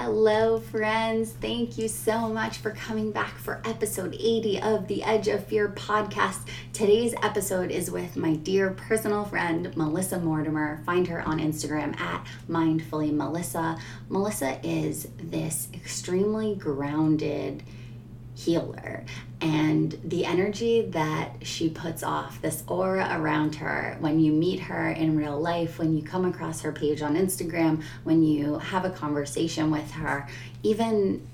Hello, friends. Thank you so much for coming back for episode 80 of the Edge of Fear podcast. Today's episode is with my dear personal friend, Melissa Mortimer. Find her on Instagram at Mindfully Melissa. Melissa is this extremely grounded, healer. And the energy that she puts off, this aura around her, when you meet her in real life, when you come across her page on Instagram, when you have a conversation with her, even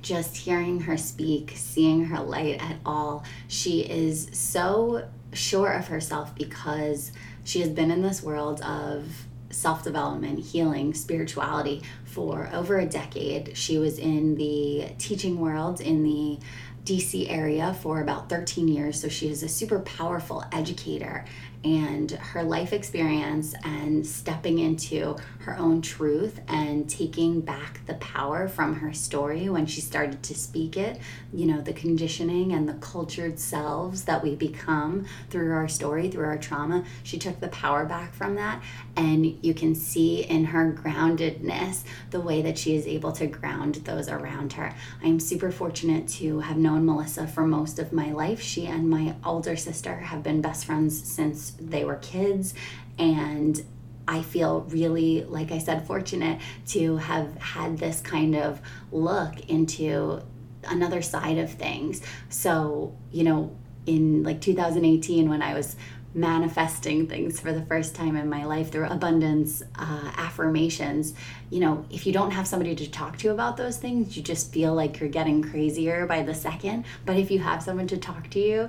just hearing her speak, seeing her light at all, she is so sure of herself because she has been in this world of self development, healing, spirituality for over a decade. She was in the teaching world in the DC area for about 13 years, so she is a super powerful educator and her life experience and stepping into her own truth and taking back the power from her story when she started to speak it, you know, the conditioning and the cultured selves that we become through our story, through our trauma. She took the power back from that, and you can see in her groundedness the way that she is able to ground those around her. I am super fortunate to have known Melissa for most of my life. She and my older sister have been best friends since they were kids and I feel really, like I said, fortunate to have had this kind of look into another side of things. So, you know, in like 2018, when I was manifesting things for the first time in my life through abundance uh, affirmations, you know, if you don't have somebody to talk to about those things, you just feel like you're getting crazier by the second. But if you have someone to talk to you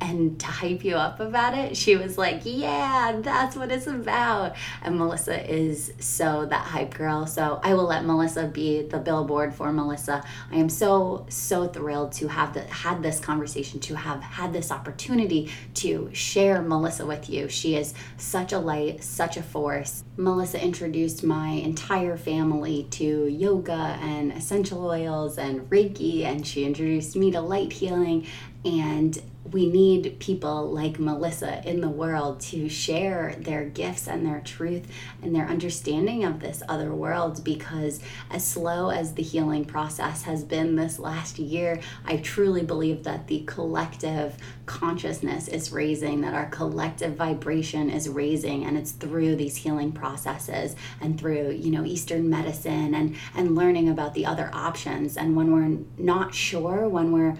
and to hype you up about it, she was like, Yeah, that's what it's about. And Melissa is so that hype girl. So I will let Melissa be the billboard for Melissa. I am so, so thrilled to have the, had this conversation, to have had this opportunity to share Melissa with you. She is such a light, such a force. Melissa introduced my entire family to yoga and essential oils and Reiki, and she introduced me to light healing. And we need people like Melissa in the world to share their gifts and their truth and their understanding of this other world because as slow as the healing process has been this last year, I truly believe that the collective consciousness is raising, that our collective vibration is raising, and it's through these healing processes and through, you know, Eastern medicine and and learning about the other options. And when we're not sure, when we're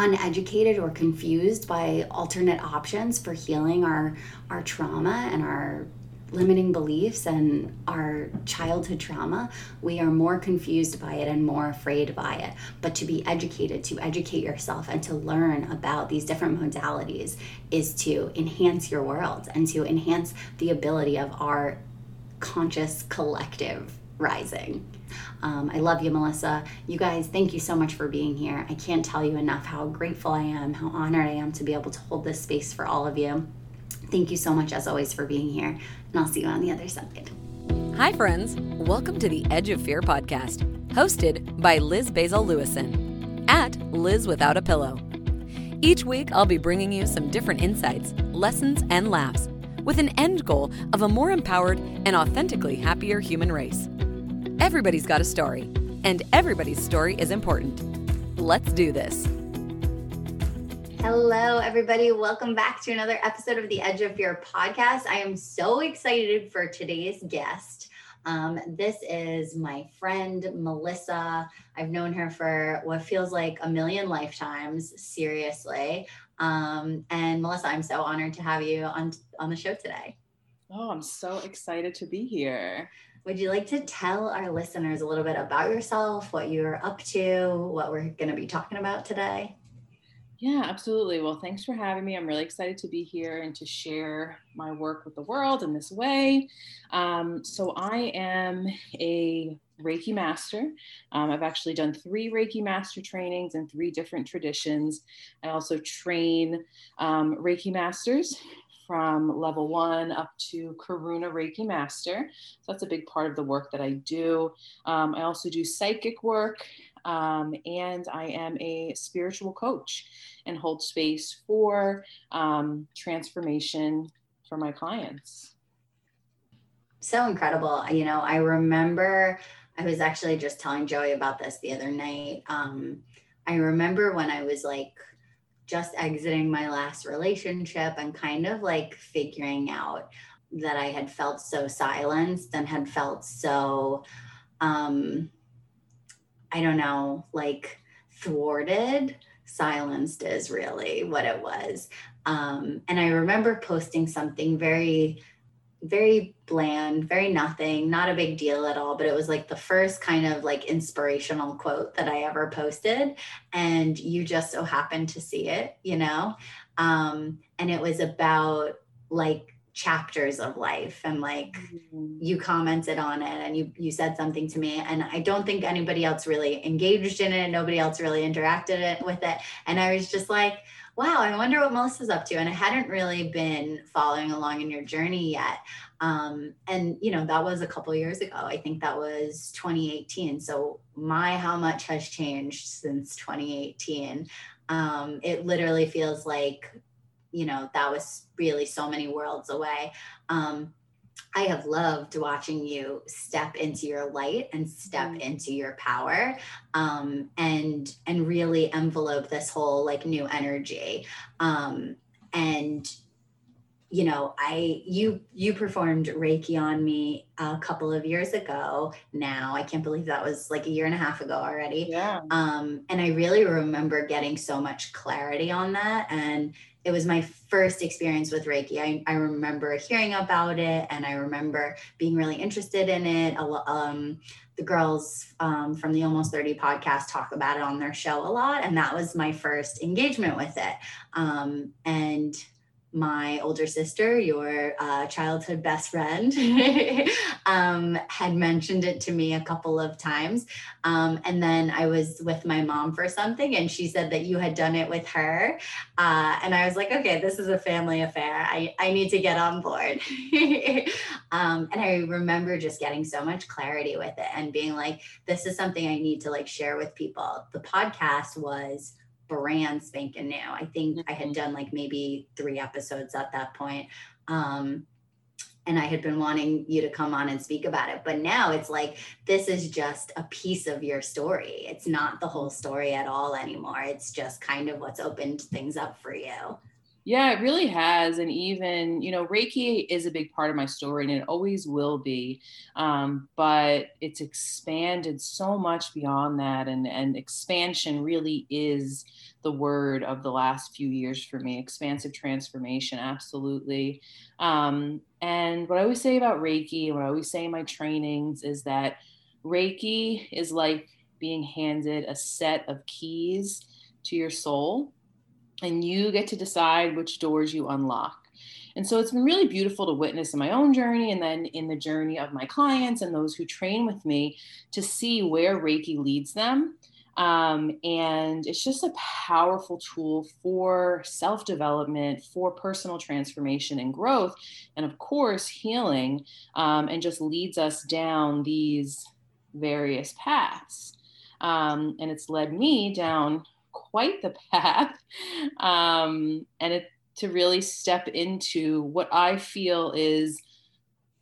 uneducated or confused by alternate options for healing our our trauma and our limiting beliefs and our childhood trauma, we are more confused by it and more afraid by it. But to be educated, to educate yourself, and to learn about these different modalities is to enhance your world and to enhance the ability of our conscious collective rising. Um, I love you, Melissa. You guys, thank you so much for being here. I can't tell you enough how grateful I am, how honored I am to be able to hold this space for all of you. Thank you so much, as always, for being here, and I'll see you on the other side. Hi, friends. Welcome to the Edge of Fear podcast, hosted by Liz Basil Lewison at Liz Without a Pillow. Each week, I'll be bringing you some different insights, lessons, and laughs with an end goal of a more empowered and authentically happier human race. Everybody's got a story, and everybody's story is important. Let's do this. Hello, everybody. Welcome back to another episode of the Edge of Fear podcast. I am so excited for today's guest. Um, this is my friend Melissa. I've known her for what feels like a million lifetimes, seriously. Um, and Melissa, I'm so honored to have you on on the show today. Oh, I'm so excited to be here. Would you like to tell our listeners a little bit about yourself, what you're up to, what we're going to be talking about today? Yeah, absolutely. Well, thanks for having me. I'm really excited to be here and to share my work with the world in this way. Um, so, I am a Reiki master. Um, I've actually done three Reiki master trainings in three different traditions. I also train um, Reiki masters from level one up to Karuna Reiki Master. So that's a big part of the work that I do. Um, I also do psychic work, um, and I am a spiritual coach and hold space for um, transformation for my clients. So incredible. You know, I remember I was actually just telling Joey about this the other night. Um, I remember when I was like just exiting my last relationship and kind of like figuring out that I had felt so silenced and had felt so, um, I don't know, like thwarted. Silenced is really what it was. Um, and I remember posting something very very bland, very nothing, not a big deal at all. But it was like the first kind of like inspirational quote that I ever posted. And you just so happened to see it, you know? Um, and it was about like chapters of life and like mm-hmm. you commented on it and you you said something to me and I don't think anybody else really engaged in it nobody else really interacted it, with it and I was just like wow, I wonder what Melissa's up to. And I hadn't really been following along in your journey yet. Um, and, you know, that was a couple years ago. I think that was 2018. So, my, how much has changed since 2018. Um, it literally feels like, you know, that was really so many worlds away. Um, I have loved watching you step into your light and step mm. into your power um, and and really envelope this whole like new energy. Um, and you know, I you you performed Reiki on me a couple of years ago now. I can't believe that was like a year and a half ago already. Yeah. Um, and I really remember getting so much clarity on that and it was my first experience with Reiki. I, I remember hearing about it and I remember being really interested in it. Um, the girls um, from the Almost 30 podcast talk about it on their show a lot. And that was my first engagement with it. Um, and my older sister, your uh, childhood best friend, um, had mentioned it to me a couple of times. Um, and then I was with my mom for something, and she said that you had done it with her. Uh, and I was like, okay, this is a family affair. I, I need to get on board. um, and I remember just getting so much clarity with it and being like, this is something I need to like share with people. The podcast was brand spanking new. I think I had mm-hmm. done like maybe three episodes at that point. Um, and I had been wanting you to come on and speak about it. But now it's like, this is just a piece of your story. It's not the whole story at all anymore. It's just kind of what's opened things up for you. Yeah, it really has. And even, you know, Reiki is a big part of my story and it always will be. Um, but it's expanded so much beyond that. And, and expansion really is the word of the last few years for me expansive transformation, absolutely. Um, and what I always say about Reiki, and what I always say in my trainings is that Reiki is like being handed a set of keys to your soul and you get to decide which doors you unlock. And so it's been really beautiful to witness in my own journey and then in the journey of my clients and those who train with me to see where Reiki leads them. Um, and it's just a powerful tool for self development, for personal transformation and growth, and of course, healing, um, and just leads us down these various paths. Um, and it's led me down quite the path. Um, and it, to really step into what I feel is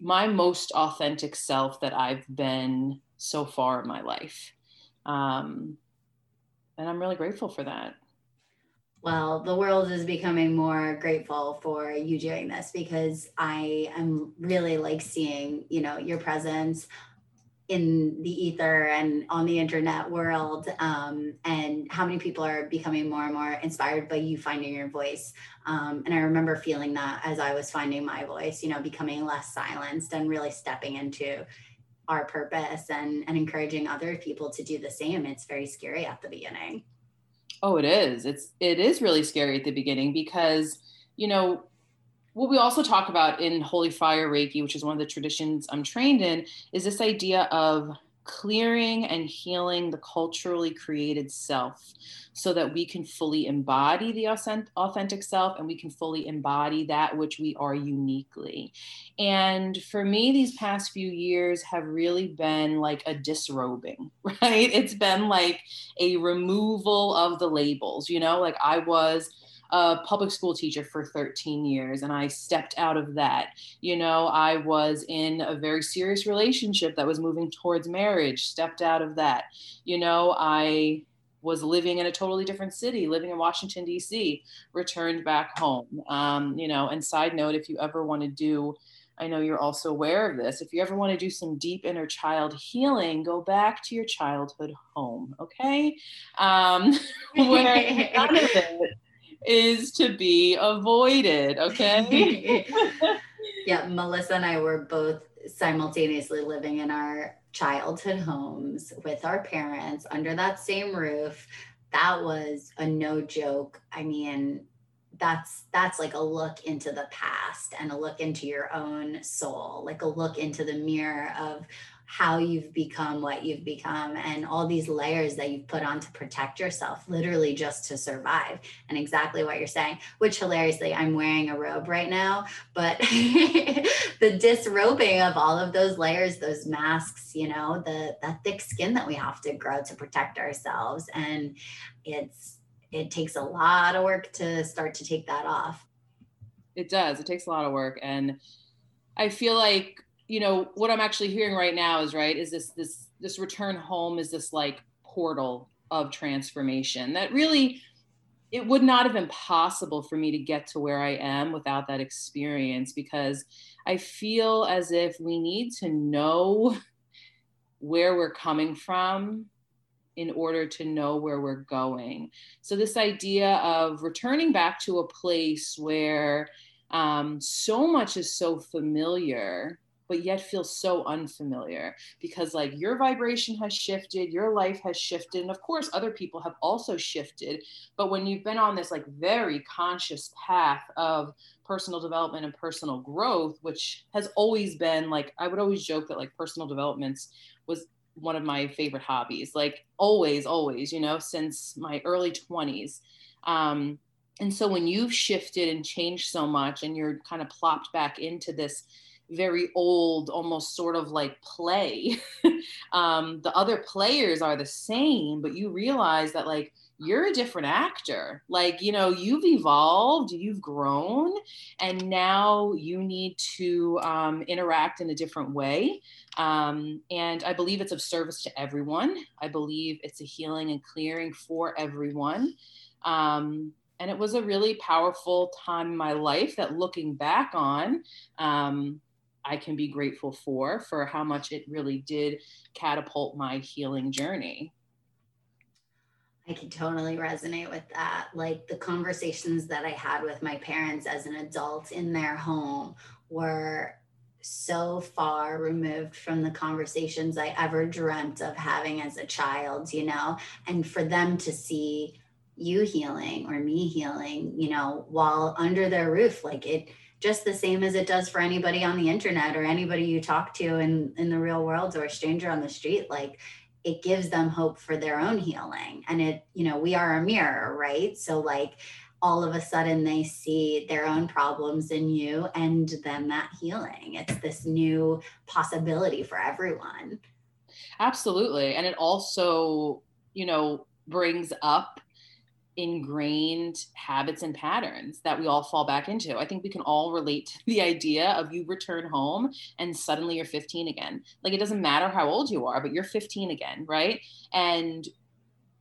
my most authentic self that I've been so far in my life. Um, and I'm really grateful for that. Well, the world is becoming more grateful for you doing this because I am really like seeing, you know, your presence in the ether and on the internet world um, and how many people are becoming more and more inspired by you finding your voice. Um, and i remember feeling that as i was finding my voice you know becoming less silenced and really stepping into our purpose and, and encouraging other people to do the same. It's very scary at the beginning. Oh it is. It's it is really scary at the beginning because you know what we also talk about in Holy Fire Reiki, which is one of the traditions I'm trained in, is this idea of clearing and healing the culturally created self so that we can fully embody the authentic self and we can fully embody that which we are uniquely. And for me, these past few years have really been like a disrobing, right? It's been like a removal of the labels, you know, like I was a public school teacher for 13 years and I stepped out of that. You know, I was in a very serious relationship that was moving towards marriage, stepped out of that. You know, I was living in a totally different city, living in Washington, D.C., returned back home. Um, you know, and side note, if you ever want to do I know you're also aware of this. If you ever want to do some deep inner child healing, go back to your childhood home, okay? Um, where none of it is to be avoided, okay? yeah, Melissa and I were both simultaneously living in our childhood homes with our parents under that same roof. That was a no joke. I mean, that's that's like a look into the past and a look into your own soul like a look into the mirror of how you've become what you've become and all these layers that you've put on to protect yourself literally just to survive and exactly what you're saying which hilariously i'm wearing a robe right now but the disrobing of all of those layers those masks you know the that thick skin that we have to grow to protect ourselves and it's it takes a lot of work to start to take that off. It does. It takes a lot of work. And I feel like, you know, what I'm actually hearing right now is right, is this this this return home is this like portal of transformation that really it would not have been possible for me to get to where I am without that experience because I feel as if we need to know where we're coming from in order to know where we're going. So, this idea of returning back to a place where um, so much is so familiar but yet feels so unfamiliar because like your vibration has shifted your life has shifted and of course other people have also shifted but when you've been on this like very conscious path of personal development and personal growth which has always been like i would always joke that like personal developments was one of my favorite hobbies, like always, always, you know, since my early 20s. Um, and so when you've shifted and changed so much and you're kind of plopped back into this very old, almost sort of like play, um, the other players are the same, but you realize that like you're a different actor. Like, you know, you've evolved, you've grown, and now you need to um, interact in a different way. Um, and I believe it's of service to everyone. I believe it's a healing and clearing for everyone. Um, and it was a really powerful time in my life that looking back on, um, I can be grateful for, for how much it really did catapult my healing journey. I can totally resonate with that. Like the conversations that I had with my parents as an adult in their home were so far removed from the conversations I ever dreamt of having as a child, you know, and for them to see you healing or me healing, you know, while under their roof, like it just the same as it does for anybody on the internet or anybody you talk to in in the real world or a stranger on the street like it gives them hope for their own healing. And it you know we are a mirror right? So like all of a sudden they see their own problems in you and then that healing. It's this new possibility for everyone. Absolutely. And it also you know brings up ingrained habits and patterns that we all fall back into. I think we can all relate to the idea of you return home and suddenly you're 15 again. Like it doesn't matter how old you are, but you're 15 again, right? And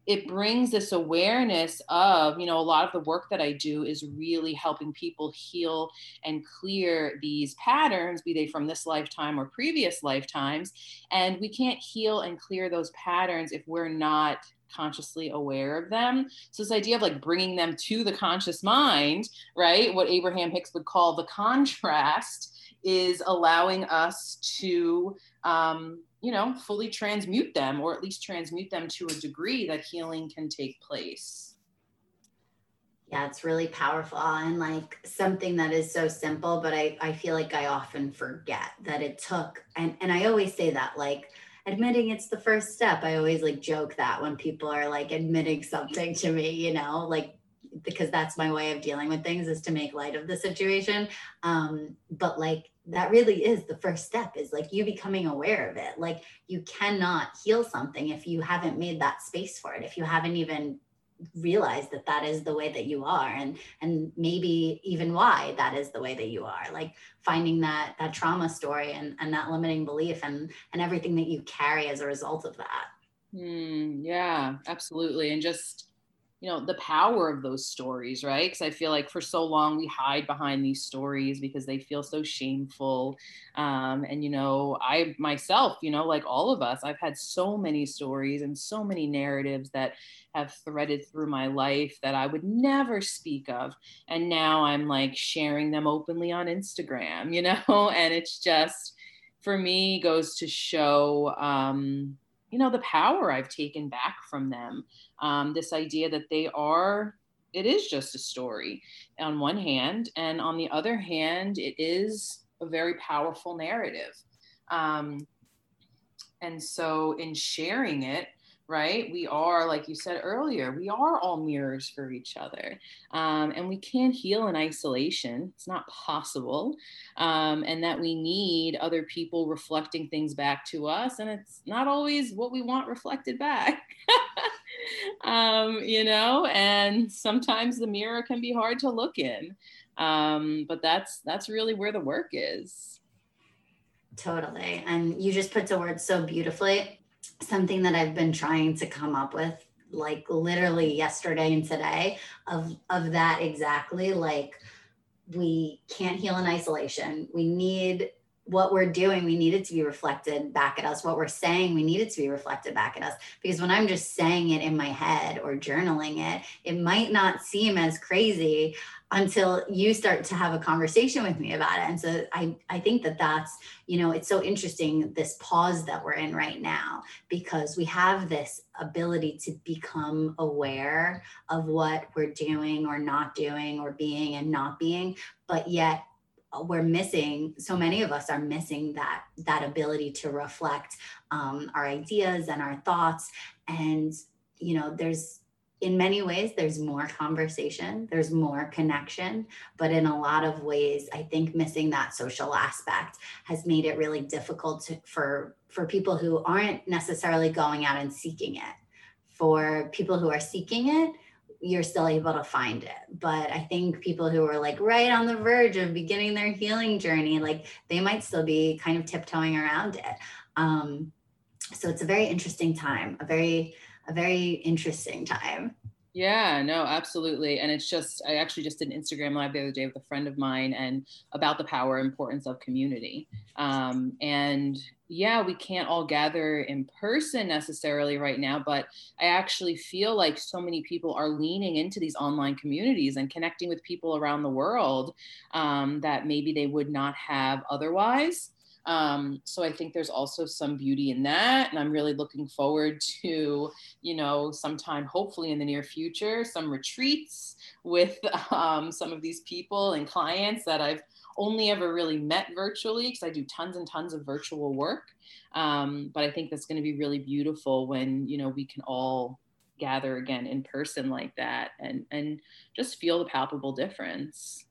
it brings this awareness of, you know, a lot of the work that I do is really helping people heal and clear these patterns, be they from this lifetime or previous lifetimes. And we can't heal and clear those patterns if we're not consciously aware of them. So this idea of like bringing them to the conscious mind, right? What Abraham Hicks would call the contrast is allowing us to um, you know fully transmute them or at least transmute them to a degree that healing can take place yeah it's really powerful and like something that is so simple but i i feel like i often forget that it took and and i always say that like admitting it's the first step. I always like joke that when people are like admitting something to me, you know, like because that's my way of dealing with things is to make light of the situation. Um, but like that really is the first step is like you becoming aware of it. Like you cannot heal something if you haven't made that space for it, if you haven't even realize that that is the way that you are and and maybe even why that is the way that you are like finding that that trauma story and and that limiting belief and and everything that you carry as a result of that. Mm, yeah absolutely. And just you know the power of those stories right? Because i feel like for so long we hide behind these stories because they feel so shameful. Um, and you know i myself you know like all of us i've had so many stories and so many narratives that have threaded through my life that i would never speak of. And now i'm like sharing them openly on instagram you know? And it's just for me goes to show um, you know the power i've taken back from them um, this idea that they are it is just a story on one hand and on the other hand it is a very powerful narrative. Um, and so in sharing it right? We are, like you said earlier, we are all mirrors for each other. Um, and we can't heal in isolation. It's not possible. Um, and that we need other people reflecting things back to us. And it's not always what we want reflected back. um, you know, and sometimes the mirror can be hard to look in. Um, but that's that's really where the work is. Totally. And you just put the words so beautifully something that I've been trying to come up with like literally yesterday and today of of that exactly like we can't heal in isolation. We need what we're doing, we need it to be reflected back at us. What we're saying, we need it to be reflected back at us. Because when I'm just saying it in my head or journaling it, it might not seem as crazy until you start to have a conversation with me about it. And so i i think that that's you know it's so interesting this pause that we're in right now because we have this ability to become aware of what we're doing or not doing or being and not being but yet uh, we're missing so many of us are missing that that ability to reflect um, our ideas and our thoughts. And you know there's in many ways there's more conversation there's more connection but in a lot of ways i think missing that social aspect has made it really difficult to, for for people who aren't necessarily going out and seeking it. For people who are seeking it you're still able to find it. But i think people who are like right on the verge of beginning their healing journey like they might still be kind of tiptoeing around it. Um, so it's a very interesting time a very a very interesting time. Yeah, no, absolutely. And it's just, I actually just did an Instagram live the other day with a friend of mine and about the power importance of community. Um, and yeah, we can't all gather in person necessarily right now, but I actually feel like so many people are leaning into these online communities and connecting with people around the world um, that maybe they would not have otherwise. Um, so I think there's also some beauty in that. And I'm really looking forward to, you know, sometime hopefully in the near future, some retreats with um, some of these people and clients that I've only ever really met virtually because I do tons and tons of virtual work. Um, but I think that's going to be really beautiful when, you know, we can all gather again in person like that and and just feel the palpable difference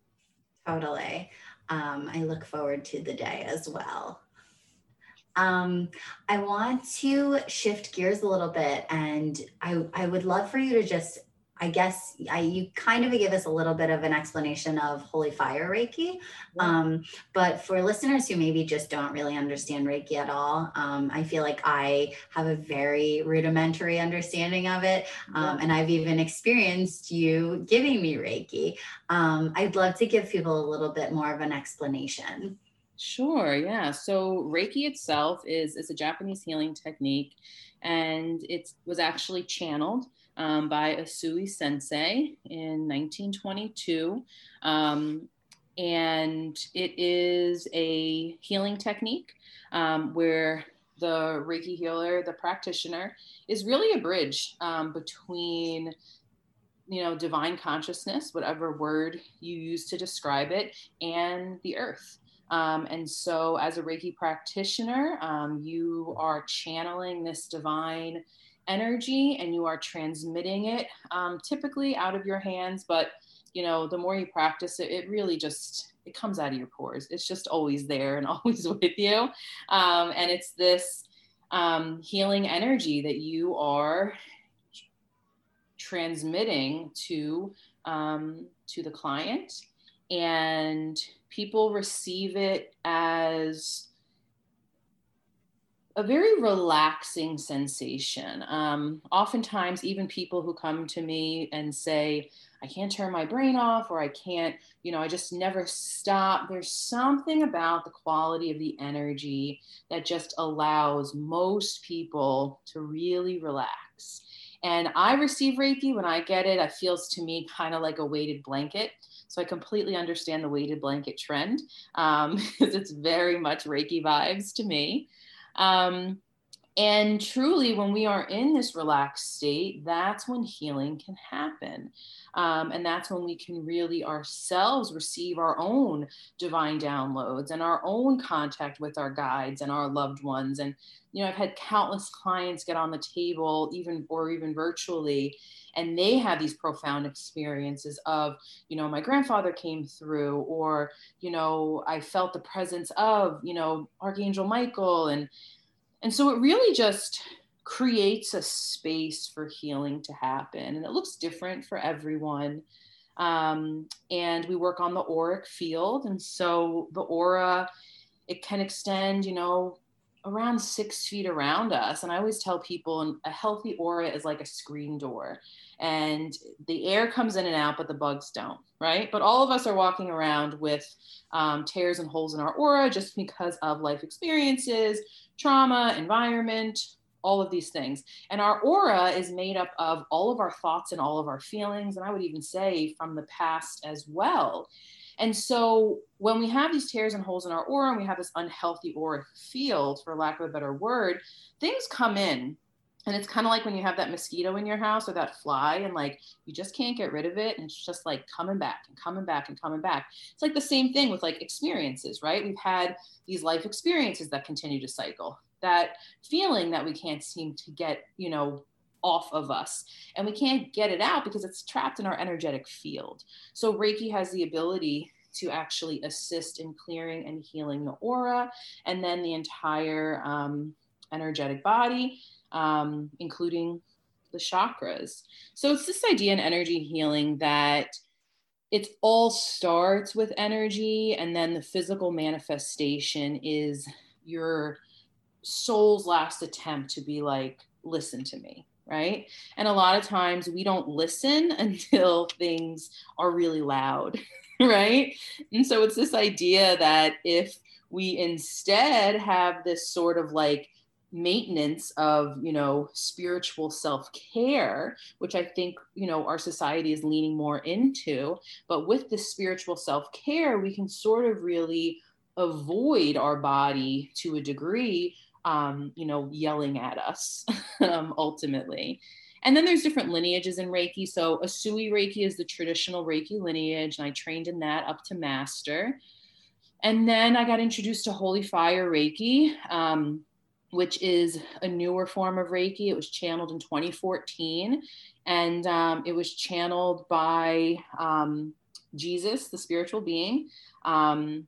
totally um, I look forward to the day as well. Um, I want to shift gears a little bit, and I, I would love for you to just I guess I, you kind of give us a little bit of an explanation of Holy Fire Reiki. Um, but for listeners who maybe just don't really understand Reiki at all, um, I feel like I have a very rudimentary understanding of it. Um, and I've even experienced you giving me Reiki. Um, I'd love to give people a little bit more of an explanation. Sure, yeah. So Reiki itself is, is a Japanese healing technique and it was actually channeled um, by Usui Sensei in 1922. Um, and it is a healing technique um, where the Reiki healer, the practitioner, is really a bridge um, between you know divine consciousness whatever word you use to describe it and the earth um, and so as a reiki practitioner um, you are channeling this divine energy and you are transmitting it um, typically out of your hands but you know the more you practice it it really just it comes out of your pores. It's just always there and always with you. Um, and it's this um, healing energy that you are transmitting to um, to the client. And people receive it as a very relaxing sensation. Um, oftentimes, even people who come to me and say, I can't turn my brain off, or I can't, you know, I just never stop. There's something about the quality of the energy that just allows most people to really relax. And I receive Reiki when I get it, it feels to me kind of like a weighted blanket. So I completely understand the weighted blanket trend because um, it's very much Reiki vibes to me. Um, and truly, when we are in this relaxed state, that's when healing can happen. Um, and that's when we can really ourselves receive our own divine downloads and our own contact with our guides and our loved ones. And, you know, I've had countless clients get on the table, even or even virtually, and they have these profound experiences of, you know, my grandfather came through, or, you know, I felt the presence of, you know, Archangel Michael. And, and so it really just creates a space for healing to happen. And it looks different for everyone. Um, and we work on the auric field. And so the aura, it can extend, you know, around six feet around us. And I always tell people a healthy aura is like a screen door and the air comes in and out, but the bugs don't, right? But all of us are walking around with um, tears and holes in our aura just because of life experiences, trauma, environment, all of these things. And our aura is made up of all of our thoughts and all of our feelings. And I would even say from the past as well. And so when we have these tears and holes in our aura and we have this unhealthy aura field, for lack of a better word, things come in. And it's kind of like when you have that mosquito in your house or that fly and like you just can't get rid of it and it's just like coming back and coming back and coming back. It's like the same thing with like experiences right? We've had these life experiences that continue to cycle. That feeling that we can't seem to get you know off of us. And we can't get it out because it's trapped in our energetic field. So reiki has the ability to actually assist in clearing and healing the aura and then the entire um, energetic body um, including the chakras. So it's this idea in energy healing that it all starts with energy, and then the physical manifestation is your soul's last attempt to be like, listen to me, right? And a lot of times we don't listen until things are really loud, right? And so it's this idea that if we instead have this sort of like maintenance of you know spiritual self-care which i think you know our society is leaning more into but with the spiritual self-care we can sort of really avoid our body to a degree um, you know yelling at us um, ultimately. And then there's different lineages in reiki. So usui reiki is the traditional reiki lineage and i trained in that up to master. And then i got introduced to holy fire reiki um, which is a newer form of Reiki. It was channeled in 2014, and um, it was channeled by um, Jesus, the spiritual being, um,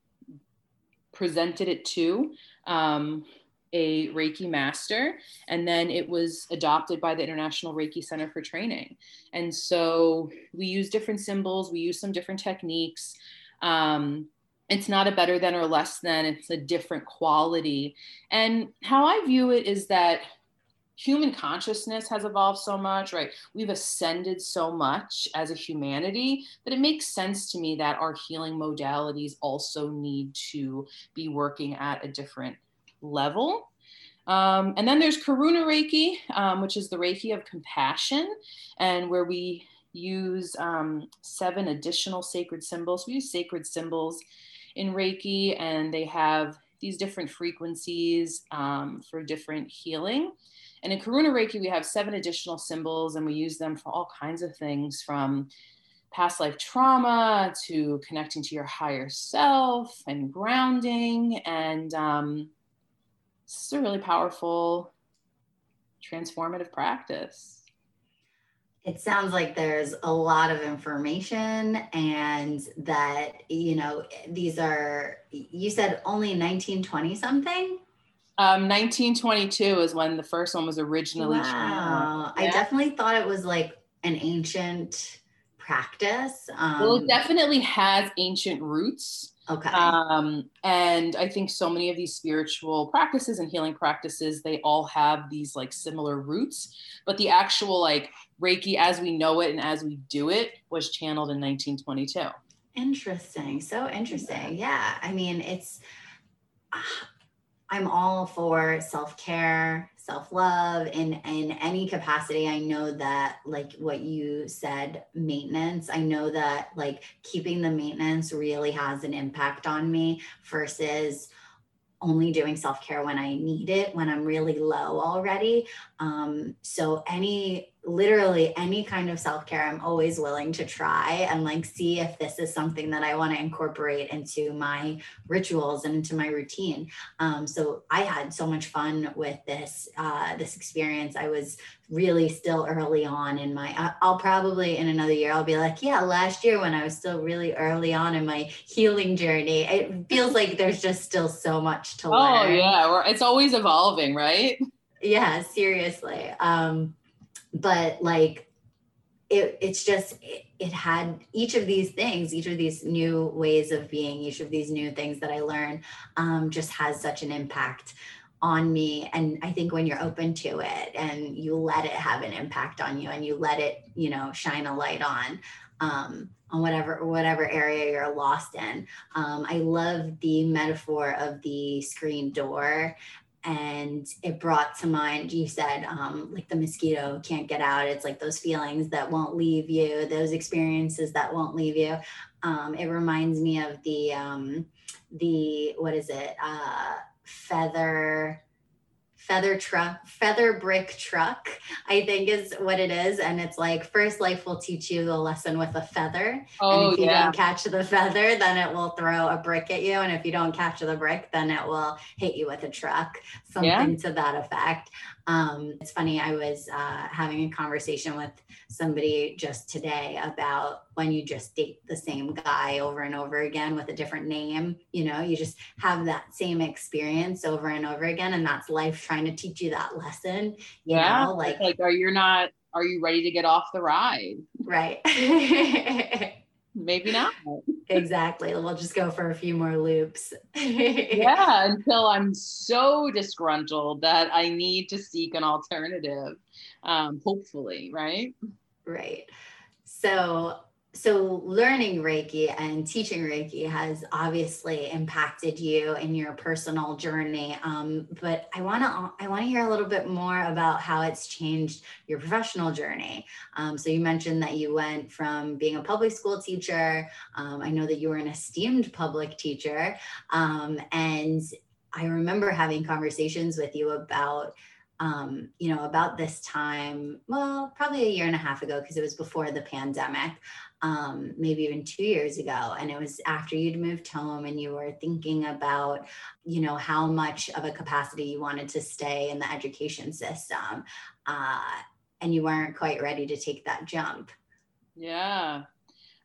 presented it to um, a Reiki master, and then it was adopted by the International Reiki Center for Training. And so we use different symbols, we use some different techniques. Um, it's not a better than or less than it's a different quality and how i view it is that human consciousness has evolved so much right we've ascended so much as a humanity that it makes sense to me that our healing modalities also need to be working at a different level um, and then there's karuna reiki um, which is the reiki of compassion and where we use um, seven additional sacred symbols we use sacred symbols in Reiki, and they have these different frequencies um, for different healing. And in Karuna Reiki, we have seven additional symbols, and we use them for all kinds of things from past life trauma to connecting to your higher self and grounding. And um, this is a really powerful, transformative practice it sounds like there's a lot of information and that you know these are you said only 1920 something um, 1922 is when the first one was originally wow. i definitely thought it was like an ancient practice. Um, well, it definitely has ancient roots. Okay. Um, and I think so many of these spiritual practices and healing practices, they all have these like similar roots, but the actual like Reiki as we know it and as we do it was channeled in 1922. Interesting. So interesting. Yeah. I mean, it's, I'm all for self care, self love in in any capacity. I know that like what you said, maintenance. I know that like keeping the maintenance really has an impact on me versus only doing self care when I need it, when I'm really low already. Um, so any literally any kind of self care, I'm always willing to try and like see if this is something that I want to incorporate into my rituals and into my routine. Um, so I had so much fun with this uh, this experience. I was really still early on in my. I'll probably in another year I'll be like, yeah, last year when I was still really early on in my healing journey. It feels like there's just still so much to oh, learn. Oh yeah, it's always evolving, right? Yeah, seriously. Um, but like it, it's just it, it, had each of these things each of these new ways of being each of these new things that i learned um, just has such an impact on me. And i think when you're open to it and you let it have an impact on you and you let it you know shine a light on um, on whatever whatever area you're lost in um, i love the metaphor of the screen door and it brought to mind you said um, like the mosquito can't get out. It's like those feelings that won't leave you those experiences that won't leave you. Um, it reminds me of the um, the what is it? Uh, feather feather truck, feather brick truck, I think is what it is. And it's like first life will teach you the lesson with a feather. Oh, and if you yeah. don't catch the feather, then it will throw a brick at you. And if you don't catch the brick, then it will hit you with a truck, something yeah. to that effect. Um, it's funny, I was uh, having a conversation with somebody just today about when you just date the same guy over and over again with a different name. You know, you just have that same experience over and over again. And that's life trying to teach you that lesson. You yeah. Know? Like, like, are you not, are you ready to get off the ride? Right. maybe not. exactly. We'll just go for a few more loops. yeah, until I'm so disgruntled that I need to seek an alternative. Um, hopefully, right? Right. So so learning reiki and teaching reiki has obviously impacted you in your personal journey um, but i want to i want to hear a little bit more about how it's changed your professional journey. Um, so you mentioned that you went from being a public school teacher um, i know that you were an esteemed public teacher um, and i remember having conversations with you about um, you know, about this time, well, probably a year and a half ago, because it was before the pandemic, um, maybe even two years ago. And it was after you'd moved home and you were thinking about, you know, how much of a capacity you wanted to stay in the education system. Uh, and you weren't quite ready to take that jump. Yeah.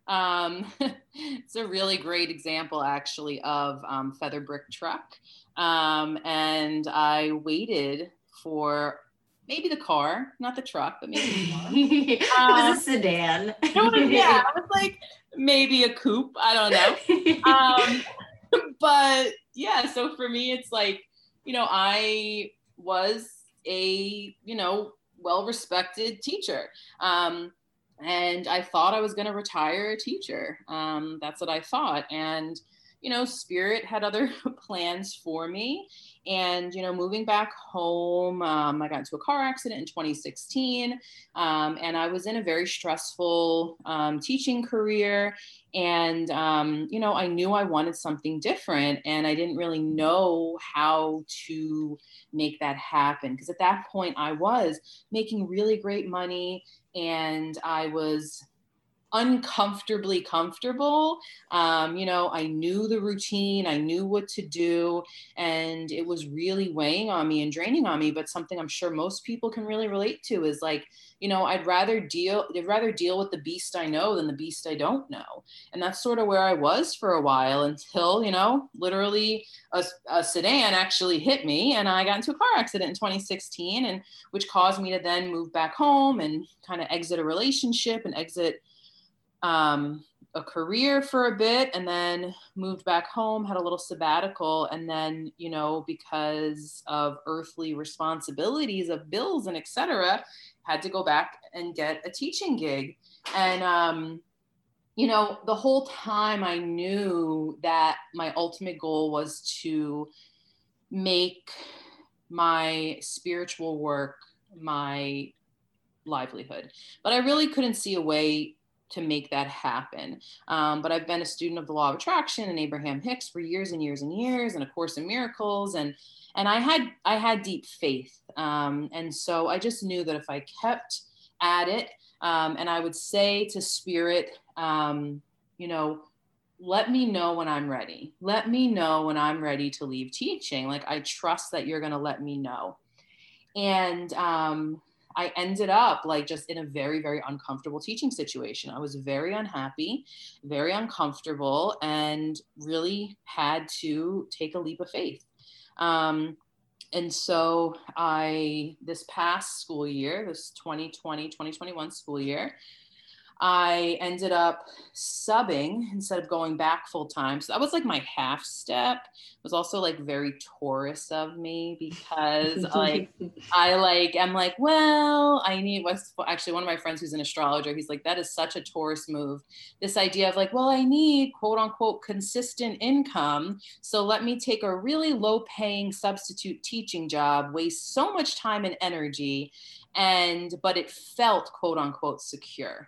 Um, it's a really great example, actually, of um, Feather Brick Truck. Um, and I waited for maybe the car, not the truck, but maybe the car. it was a um, sedan. it was, yeah, it was like maybe a coupe. I don't know. um, but yeah, so for me, it's like, you know, I was a, you know, well respected teacher. Um, and I thought I was going to retire a teacher. Um, that's what I thought. And, you know, Spirit had other plans for me. And, you know, moving back home, um, I got into a car accident in 2016. Um, and I was in a very stressful um, teaching career. And, um, you know, I knew I wanted something different. And I didn't really know how to make that happen. Because at that point, I was making really great money and I was uncomfortably comfortable. Um, you know, I knew the routine, I knew what to do, and it was really weighing on me and draining on me. But something I'm sure most people can really relate to is like, you know, I'd rather deal, I'd rather deal with the beast I know than the beast I don't know. And that's sort of where I was for a while until, you know, literally a, a sedan actually hit me and I got into a car accident in 2016 and which caused me to then move back home and kind of exit a relationship and exit um, a career for a bit and then moved back home, had a little sabbatical. And then, you know, because of earthly responsibilities of bills and etc., had to go back and get a teaching gig. And, um, you know, the whole time I knew that my ultimate goal was to make my spiritual work my livelihood. But I really couldn't see a way to make that happen. Um, but I've been a student of the law of attraction and Abraham Hicks for years and years and years, and A Course in Miracles, and and I had I had deep faith, um, and so I just knew that if I kept at it, um, and I would say to Spirit, um, you know. Let me know when I'm ready. Let me know when I'm ready to leave teaching. Like, I trust that you're going to let me know. And um, I ended up like just in a very, very uncomfortable teaching situation. I was very unhappy, very uncomfortable, and really had to take a leap of faith. Um, and so I, this past school year, this 2020, 2021 school year, I ended up subbing instead of going back full time. So that was like my half step. It was also like very Taurus of me because like I like I'm like, well, I need what's actually one of my friends who's an astrologer. He's like, that is such a Taurus move. This idea of like, well, I need quote unquote consistent income. So let me take a really low paying substitute teaching job, waste so much time and energy, and but it felt quote unquote secure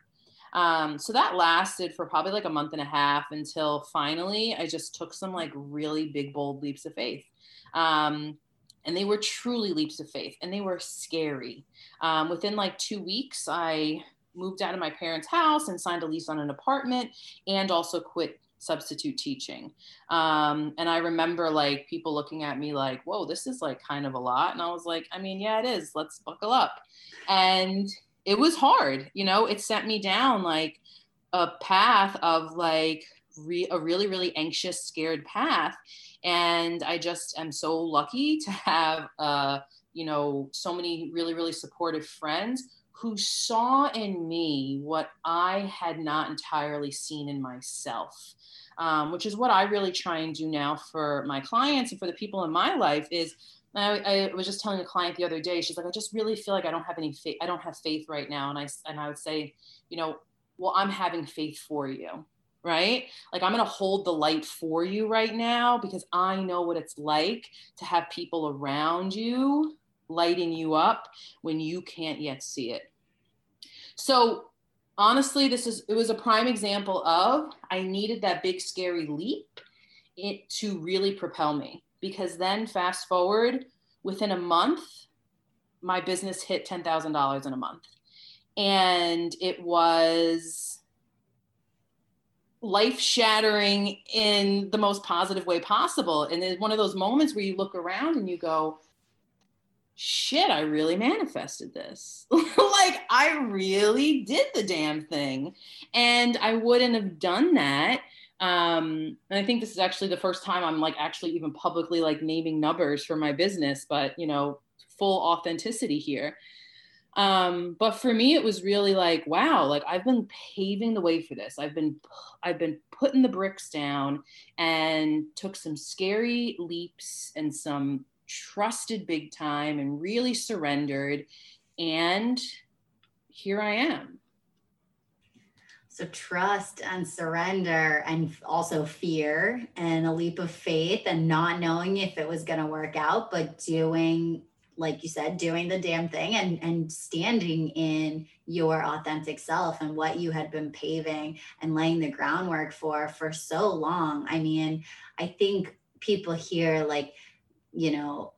um, so that lasted for probably like a month and a half until finally I just took some like really big, bold leaps of faith. Um, and they were truly leaps of faith and they were scary. Um, within like two weeks, I moved out of my parents' house and signed a lease on an apartment and also quit substitute teaching. Um, and I remember like people looking at me like, whoa, this is like kind of a lot. And I was like, I mean, yeah, it is. Let's buckle up. And it was hard you know? It sent me down like a path of like re- a really really anxious scared path. And i just am so lucky to have uh you know so many really really supportive friends who saw in me what i had not entirely seen in myself um, which is what i really try and do now for my clients and for the people in my life is I, I, was just telling a client the other day, she's like, I just really feel like I don't have any faith. I don't have faith right now. And I, and I would say, you know, well, I'm having faith for you, right? Like I'm going to hold the light for you right now because I know what it's like to have people around you lighting you up when you can't yet see it. So honestly, this is, it was a prime example of, I needed that big scary leap it to really propel me because then fast forward within a month my business hit $10,000 in a month. And it was life shattering in the most positive way possible. And it's one of those moments where you look around and you go shit i really manifested this. Like i really did the damn thing. And i wouldn't have done that um and i think this is actually the first time i'm like actually even publicly like naming numbers for my business but you know full authenticity here. Um but for me it was really like wow like i've been paving the way for this. I've been i've been putting the bricks down and took some scary leaps and some trusted big time and really surrendered. And here i am so trust and surrender and also fear and a leap of faith and not knowing if it was going to work out, but doing, like you said, doing the damn thing and, and standing in your authentic self and what you had been paving and laying the groundwork for for so long. I mean, I think people hear like, you know,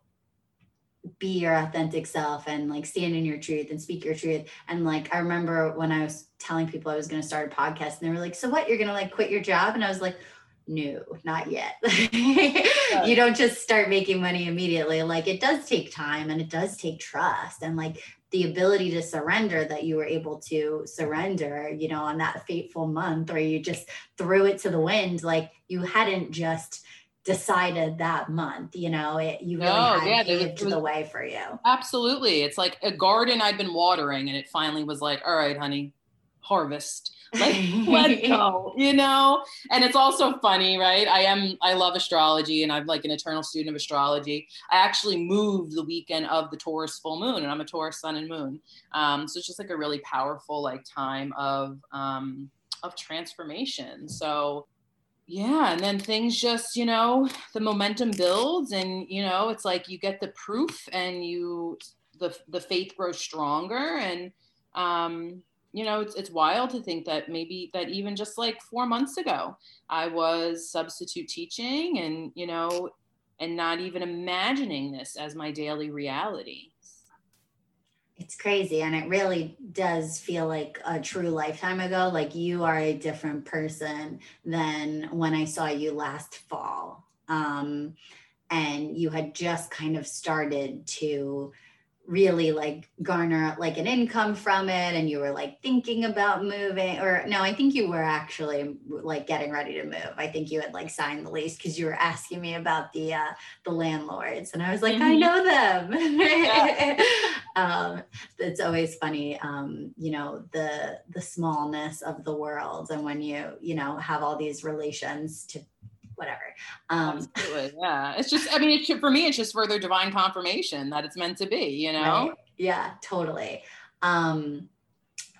be your authentic self and like stand in your truth and speak your truth. And like I remember when I was telling people I was going to start a podcast and they were like, "So what? You're going to like quit your job?" And I was like, "No, not yet." you don't just start making money immediately. Like it does take time and it does take trust and like the ability to surrender that you were able to surrender, you know, on that fateful month where you just threw it to the wind like you hadn't just decided that month you know it you really no, had yeah, paved was, the way for you. Absolutely. It's like a garden i'd been watering and it finally was like all right honey harvest. Like, let, let go you know? And it's also funny right? I am i love astrology and i'm like an eternal student of astrology. I actually moved the weekend of the taurus full moon and i'm a taurus sun and moon. Um, so it's just like a really powerful like time of um, of transformation. So yeah and then things just you know the momentum builds and you know it's like you get the proof and you the the faith grows stronger and um you know it's it's wild to think that maybe that even just like 4 months ago I was substitute teaching and you know and not even imagining this as my daily reality it's crazy and it really does feel like a true lifetime ago. Like you are a different person than when i saw you last fall. Um, and you had just kind of started to really like garner like an income from it and you were like thinking about moving or no i think you were actually like getting ready to move i think you had like signed the lease because you were asking me about the uh the landlords and i was like mm-hmm. i know them yeah. um it's always funny um you know the the smallness of the world and when you you know have all these relations to whatever. Um, Absolutely. Yeah. It's just, I mean, it, for me, it's just further divine confirmation that it's meant to be, you know? Right. Yeah, totally. Um,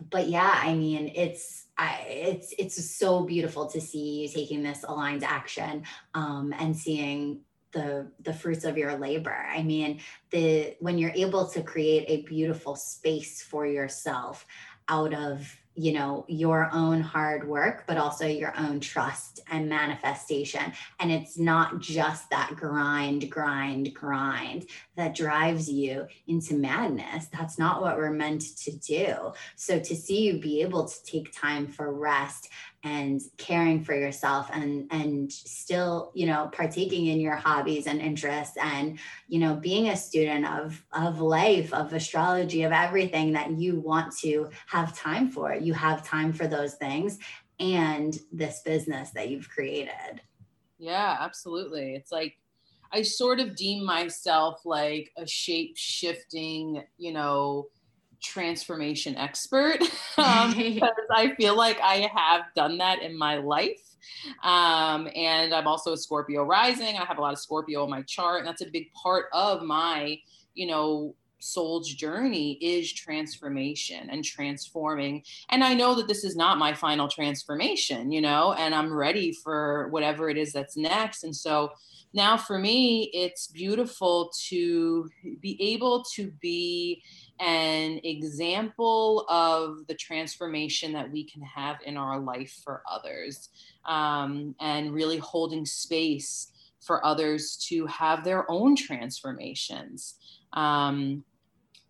but yeah, I mean, it's, I, it's, it's so beautiful to see you taking this aligned action um, and seeing the the fruits of your labor i mean the when you're able to create a beautiful space for yourself out of you know your own hard work but also your own trust and manifestation. And it's not just that grind grind grind that drives you into madness. That's not what we're meant to do. So to see you be able to take time for rest and caring for yourself and and still you know partaking in your hobbies and interests and you know being a student of of life of astrology of everything that you want to have time for you have time for those things and this business that you've created yeah absolutely it's like i sort of deem myself like a shape shifting you know transformation expert um, because I feel like I have done that in my life. Um, and I'm also a Scorpio rising. I have a lot of Scorpio in my chart, and that's a big part of my, you know, soul's journey is transformation and transforming. And I know that this is not my final transformation, you know, and I'm ready for whatever it is that's next. And so now for me, it's beautiful to be able to be an example of the transformation that we can have in our life for others um, and really holding space for others to have their own transformations. Um,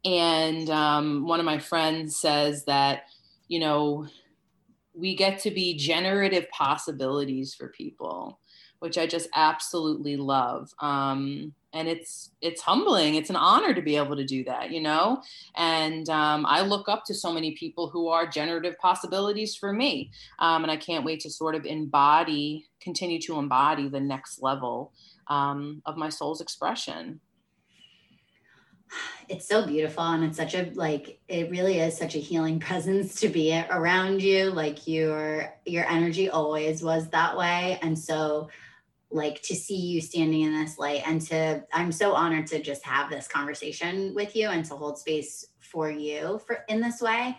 and um, one of my friends says that, you know, we get to be generative possibilities for people, which I just absolutely love. Um, and it's it's humbling. It's an honor to be able to do that you know? And um, i look up to so many people who are generative possibilities for me. Um, and i can't wait to sort of embody continue to embody the next level um, of my soul's expression it's so beautiful and it's such a like it really is such a healing presence to be around you. Like your your energy always was that way. And so like to see you standing in this light and to i'm so honored to just have this conversation with you and to hold space for you for in this way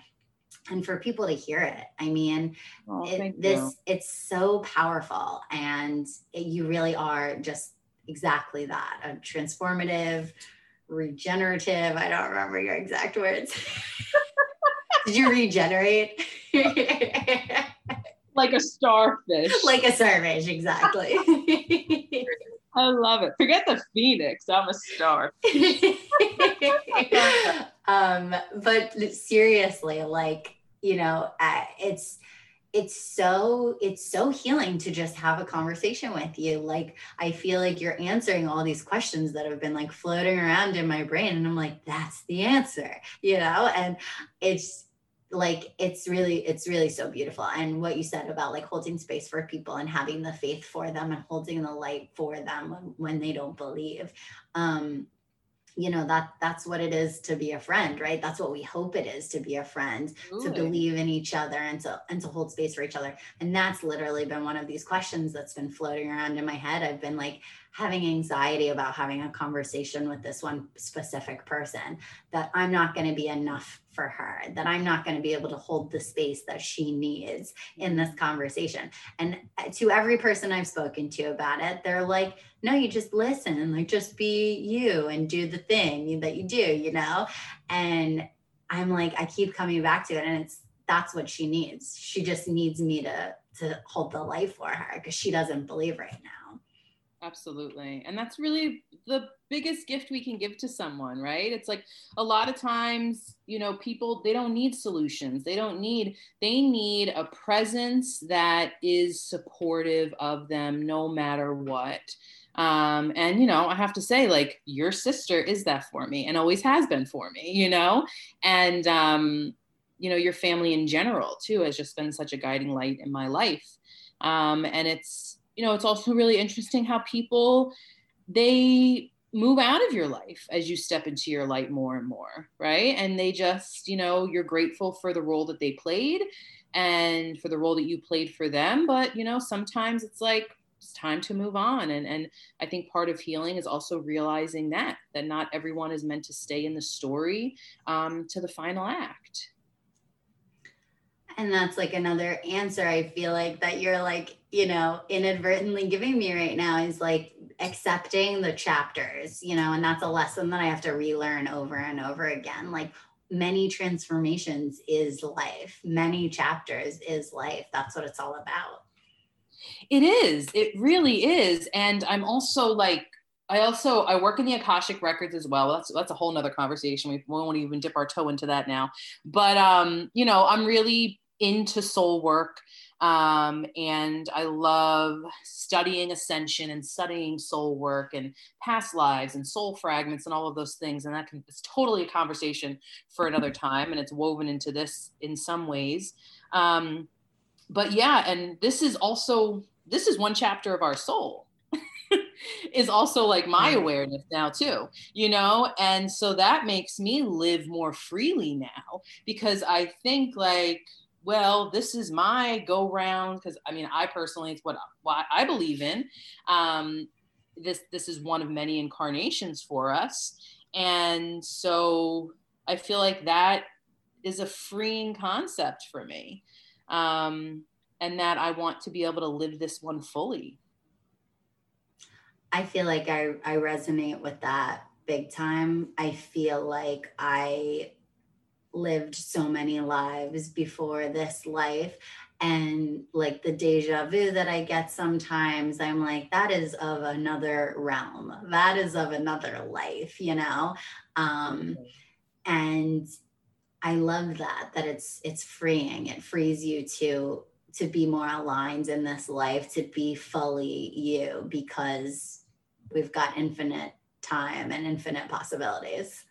and for people to hear it. I mean oh, it, this you. it's so powerful and it, you really are just exactly that a transformative regenerative i don't remember your exact words did you regenerate like a starfish. Like a starfish, exactly. I love it. Forget the phoenix. I'm a star. um, but seriously, like, you know, uh, it's, it's so it's so healing to just have a conversation with you. Like i feel like you're answering all these questions that have been like floating around in my brain and i'm like that's the answer you know? And it's like it's really it's really so beautiful. And what you said about like holding space for people and having the faith for them and holding the light for them when, when they don't believe um you know that that's what it is to be a friend right? That's what we hope it is to be a friend Ooh. to believe in each other and to and to hold space for each other. And that's literally been one of these questions that's been floating around in my head. I've been like having anxiety about having a conversation with this one specific person that I'm not going to be enough for her, that I'm not going to be able to hold the space that she needs in this conversation. And uh, to every person I've spoken to about it, they're like, no, you just listen like just be you and do the thing that you do, you know? And I'm like, I keep coming back to it and it's that's what she needs. She just needs me to to hold the light for her because she doesn't believe right now. Absolutely. And that's really the biggest gift we can give to someone, right? It's like a lot of times, you know, people they don't need solutions. They don't need they need a presence that is supportive of them no matter what. Um, and you know, I have to say, like, your sister is that for me and always has been for me, you know, and um, you know, your family in general too has just been such a guiding light in my life. Um, and it's you know, it's also really interesting how people they move out of your life as you step into your light more and more, right? And they just, you know, you're grateful for the role that they played and for the role that you played for them, but you know, sometimes it's like it's time to move on. And and I think part of healing is also realizing that that not everyone is meant to stay in the story um, to the final act and that's like another answer I feel like that you're like, you know, inadvertently giving me right now is like accepting the chapters, you know, and that's a lesson that I have to relearn over and over again. Like many transformations is life, many chapters is life. That's what it's all about. It is. It really is. And I'm also like, I also I work in the Akashic records as well. That's that's a whole nother conversation. We won't even dip our toe into that now. But um, you know, I'm really into soul work. Um, and I love studying ascension and studying soul work and past lives and soul fragments and all of those things. And that can, it's totally a conversation for another time. And it's woven into this in some ways. Um, but yeah, and this is also, this is one chapter of our soul. is also like my awareness now too you know and so that makes me live more freely now because i think like well, this is my go round because I mean, I personally, it's what, what I believe in. Um, this this is one of many incarnations for us, and so I feel like that is a freeing concept for me, um, and that I want to be able to live this one fully. I feel like I I resonate with that big time. I feel like I lived so many lives before this life and like the deja vu that I get sometimes, I'm like, that is of another realm. That is of another life, you know? Um, and I love that, that it's it's freeing. It frees you to to be more aligned in this life, to be fully you because we've got infinite time and infinite possibilities.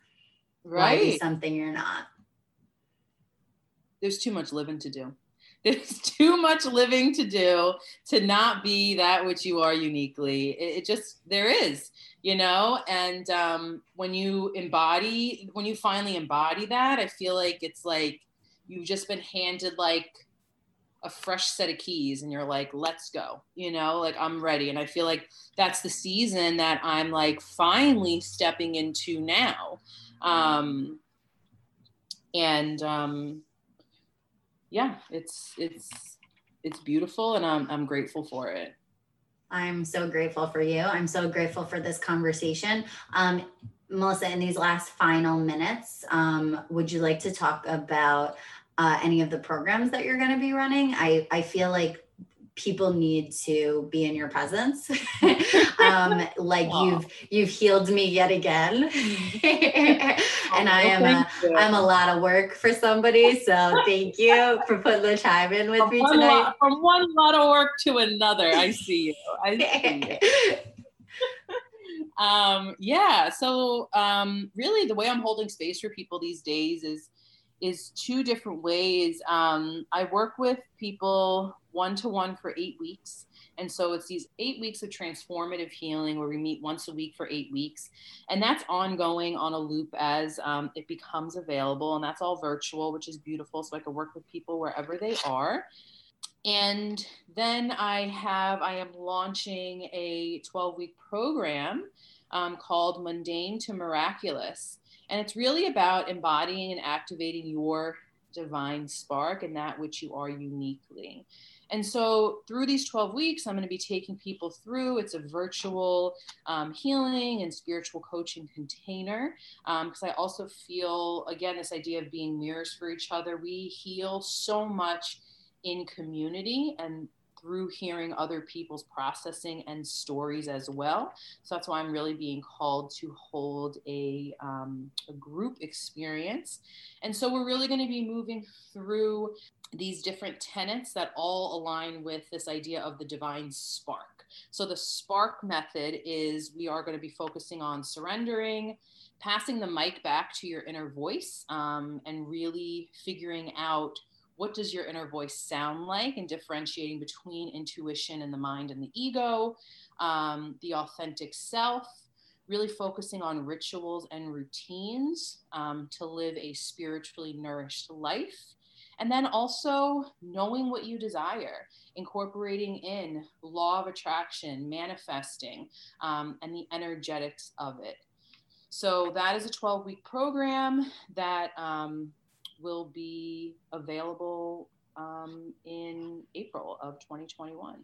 Right. Something you're not? There's too much living to do. There's too much living to do to not be that which you are uniquely. It, it just there is, you know. And um, when you embody, when you finally embody that, I feel like it's like you've just been handed like a fresh set of keys and you're like let's go you know like i'm ready and i feel like that's the season that i'm like finally stepping into now um and um yeah, it's it's it's beautiful, and I'm I'm grateful for it. I'm so grateful for you. I'm so grateful for this conversation. Um, Melissa, in these last final minutes, um, would you like to talk about uh, any of the programs that you're going to be running? I, I feel like people need to be in your presence. um, like you've you've healed me yet again, and I am a am a lot of work for somebody. So thank you for putting the time in with from me tonight. Lot, from one lot of work to another, I see you. I see you. um, yeah. So um, really, the way I'm holding space for people these days is is two different ways. Um, I work with people one to one for eight weeks. And so it's these eight weeks of transformative healing where we meet once a week for eight weeks. And that's ongoing on a loop as um, it becomes available. And that's all virtual, which is beautiful. So I can work with people wherever they are. And then I have, I am launching a 12 week program um, called Mundane to Miraculous. And it's really about embodying and activating your divine spark and that which you are uniquely. And so, through these 12 weeks, I'm going to be taking people through. It's a virtual um, healing and spiritual coaching container. Because um, I also feel, again, this idea of being mirrors for each other. We heal so much in community, and through hearing other people's processing and stories as well. So that's why I'm really being called to hold a, um, a group experience. And so we're really going to be moving through these different tenets that all align with this idea of the divine spark. So the spark method is we are going to be focusing on surrendering, passing the mic back to your inner voice, um, and really figuring out what does your inner voice sound like and differentiating between intuition and the mind and the ego um, the authentic self really focusing on rituals and routines um, to live a spiritually nourished life. And then also knowing what you desire incorporating in law of attraction manifesting um, and the energetics of it. So that is a 12 week program that um, will be available um, in April of 2021.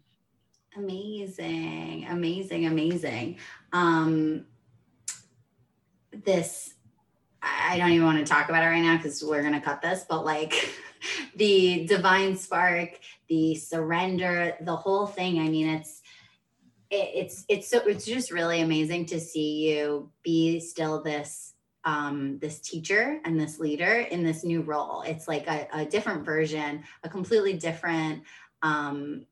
Amazing, amazing, amazing. Um, this, I don't even want to talk about it right now because we're going to cut this, but like the divine spark, the surrender, the whole thing. I mean, it's, it, it's, it's so, it's just really amazing to see you be still this um, this teacher and this leader in this new role. It's like a, a different version, a completely different, um,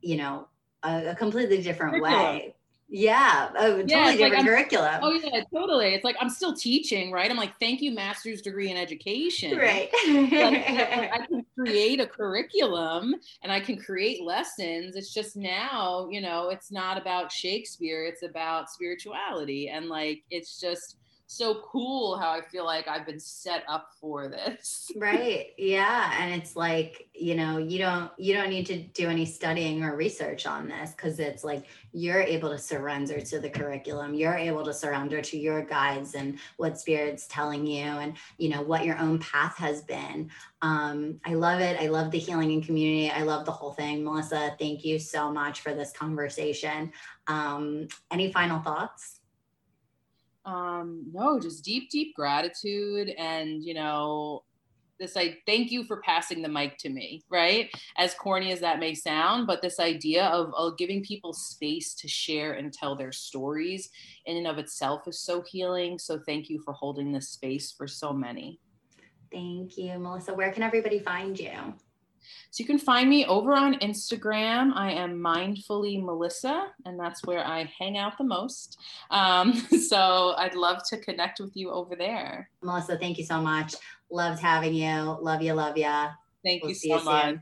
you know, a, a completely different curriculum. way. Yeah, a totally yeah, different like curriculum. Oh yeah, totally. It's like I'm still teaching, right? I'm like, thank you, master's degree in education. Right. I can create a curriculum and I can create lessons. It's just now, you know, it's not about Shakespeare. It's about spirituality, and like, it's just so cool how I feel like I've been set up for this. right. Yeah. And it's like, you know, you don't you don't need to do any studying or research on this because it's like you're able to surrender to the curriculum. You're able to surrender to your guides and what spirit's telling you and you know what your own path has been. Um, I love it. I love the healing and community. I love the whole thing. Melissa, thank you so much for this conversation. Um, any final thoughts? Um no just deep deep gratitude and you know this i thank you for passing the mic to me right? As corny as that may sound but this idea of, of giving people space to share and tell their stories in and of itself is so healing. So thank you for holding this space for so many. Thank you melissa. Where can everybody find you so you can find me over on Instagram. I am mindfully Melissa, and that's where I hang out the most. Um, so I'd love to connect with you over there. Melissa, thank you so much. Loved having you. Love you. Love you. Thank we'll you so you much.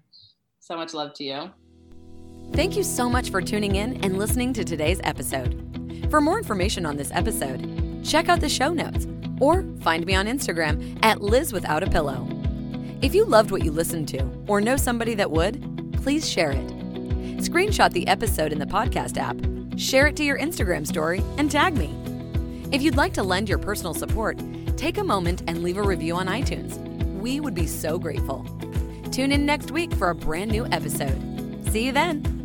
So much love to you. Thank you so much for tuning in and listening to today's episode. For more information on this episode, check out the show notes or find me on Instagram at Liz Without a Pillow. If you loved what you listened to or know somebody that would, please share it. Screenshot the episode in the podcast app, share it to your Instagram story, and tag me. If you'd like to lend your personal support, take a moment and leave a review on iTunes. We would be so grateful. Tune in next week for a brand new episode. See you then.